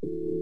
Perfect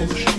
attention.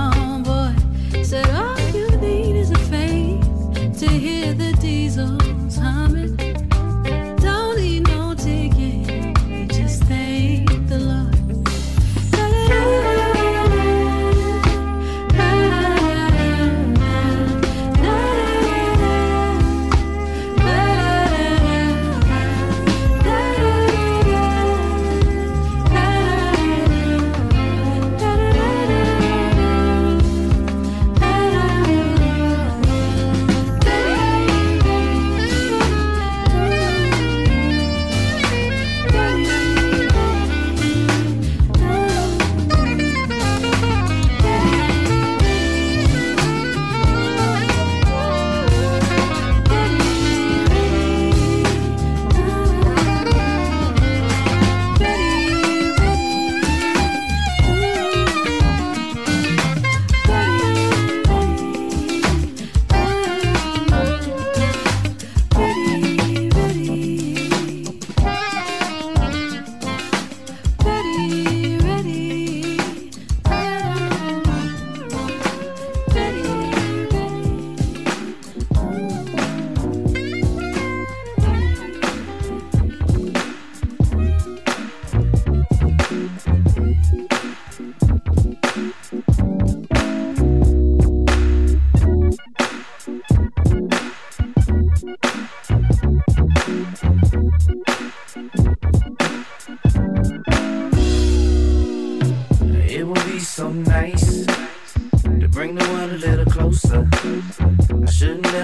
down.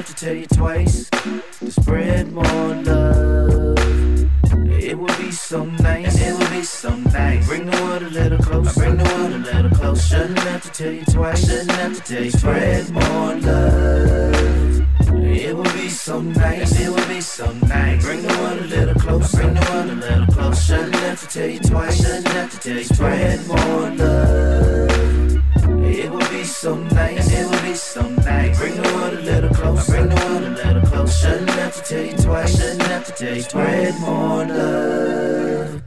Tell you twice to spread more love. It would be so nice, it would be so nice. Bring the world a little closer, bring the world a little closer. Shouldn't have to tell you twice, shouldn't have to tell you spread more love. It would be so nice, it would be so nice. Bring the world a little closer, bring the world a little closer. Shouldn't have to tell you twice, shouldn't have to tell you spread more love. It would be so nice, it would be so nice. Bring the world a little closer, bring the world a little closer. Shouldn't have to tell you twice, shouldn't have to tell you spread more love.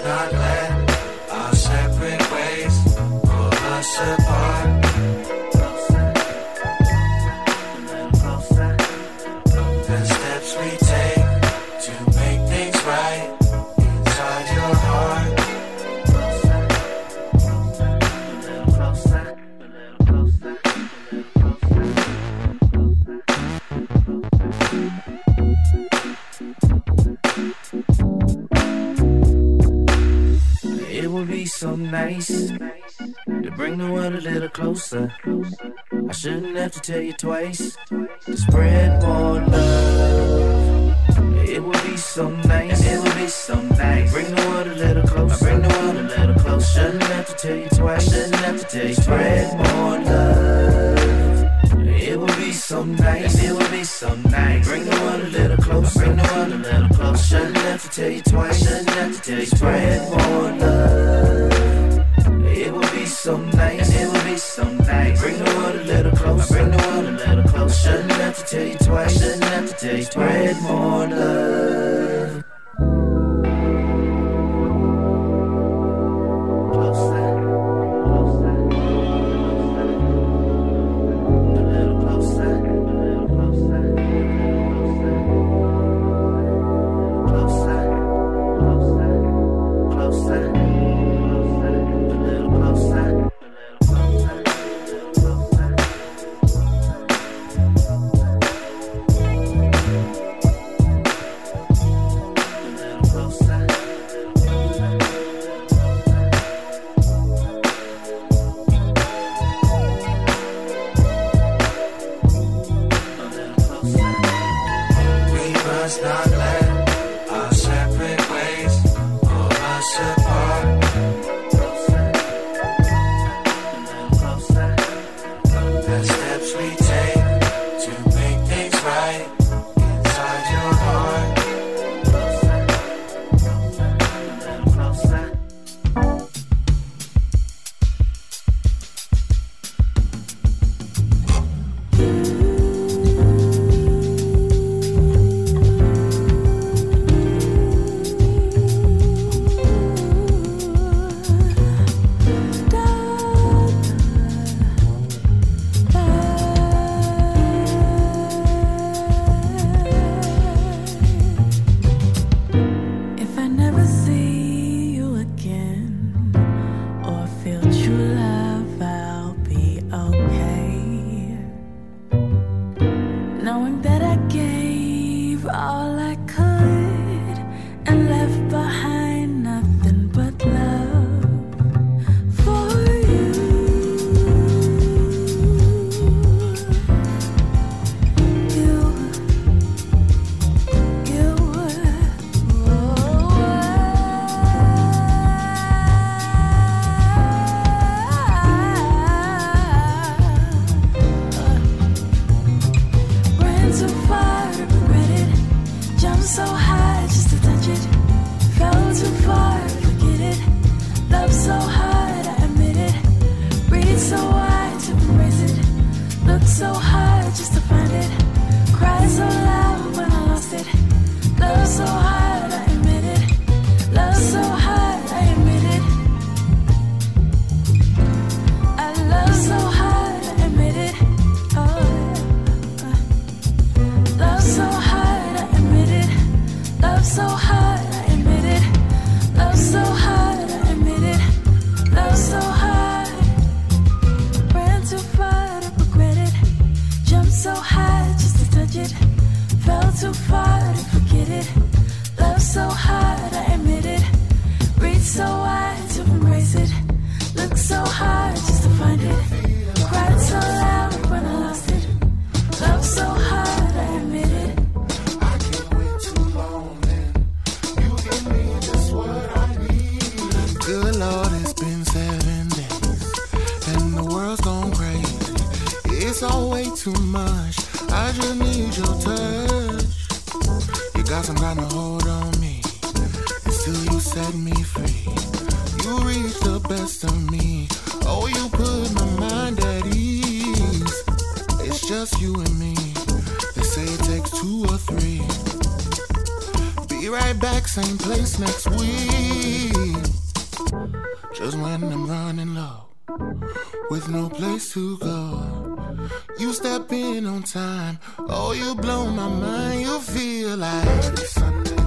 let's not let our separate ways pull us apart. Closer. I shouldn't have to tell you twice to spread more love. It would be so nice, it would be so nice. Bring the world a little closer, bring the world a little closer. Shouldn't have to tell you twice, I shouldn't have to tell you spread more love. It would be so nice, it would be so nice. Bring the world a little closer, bring the world a little closer. Shouldn't have to tell you twice, I shouldn't have to tell you spread more love. It would be so nice, it would be so nice. Bring the world a little closer, I bring the world a little closer. Shouldn't have to tell you twice, shouldn't have to tell you twice. spread more love. so high. It's all way too much. I just need your touch. You got some kind of hold on me. Until you set me free. You reach the best of me. Oh, you put my mind at ease. It's just you and me. They say it takes two or three. Be right back, same place next week. Just when I'm running low, with no place to go. You step in on time. Oh, you blow my mind. You feel like Sunday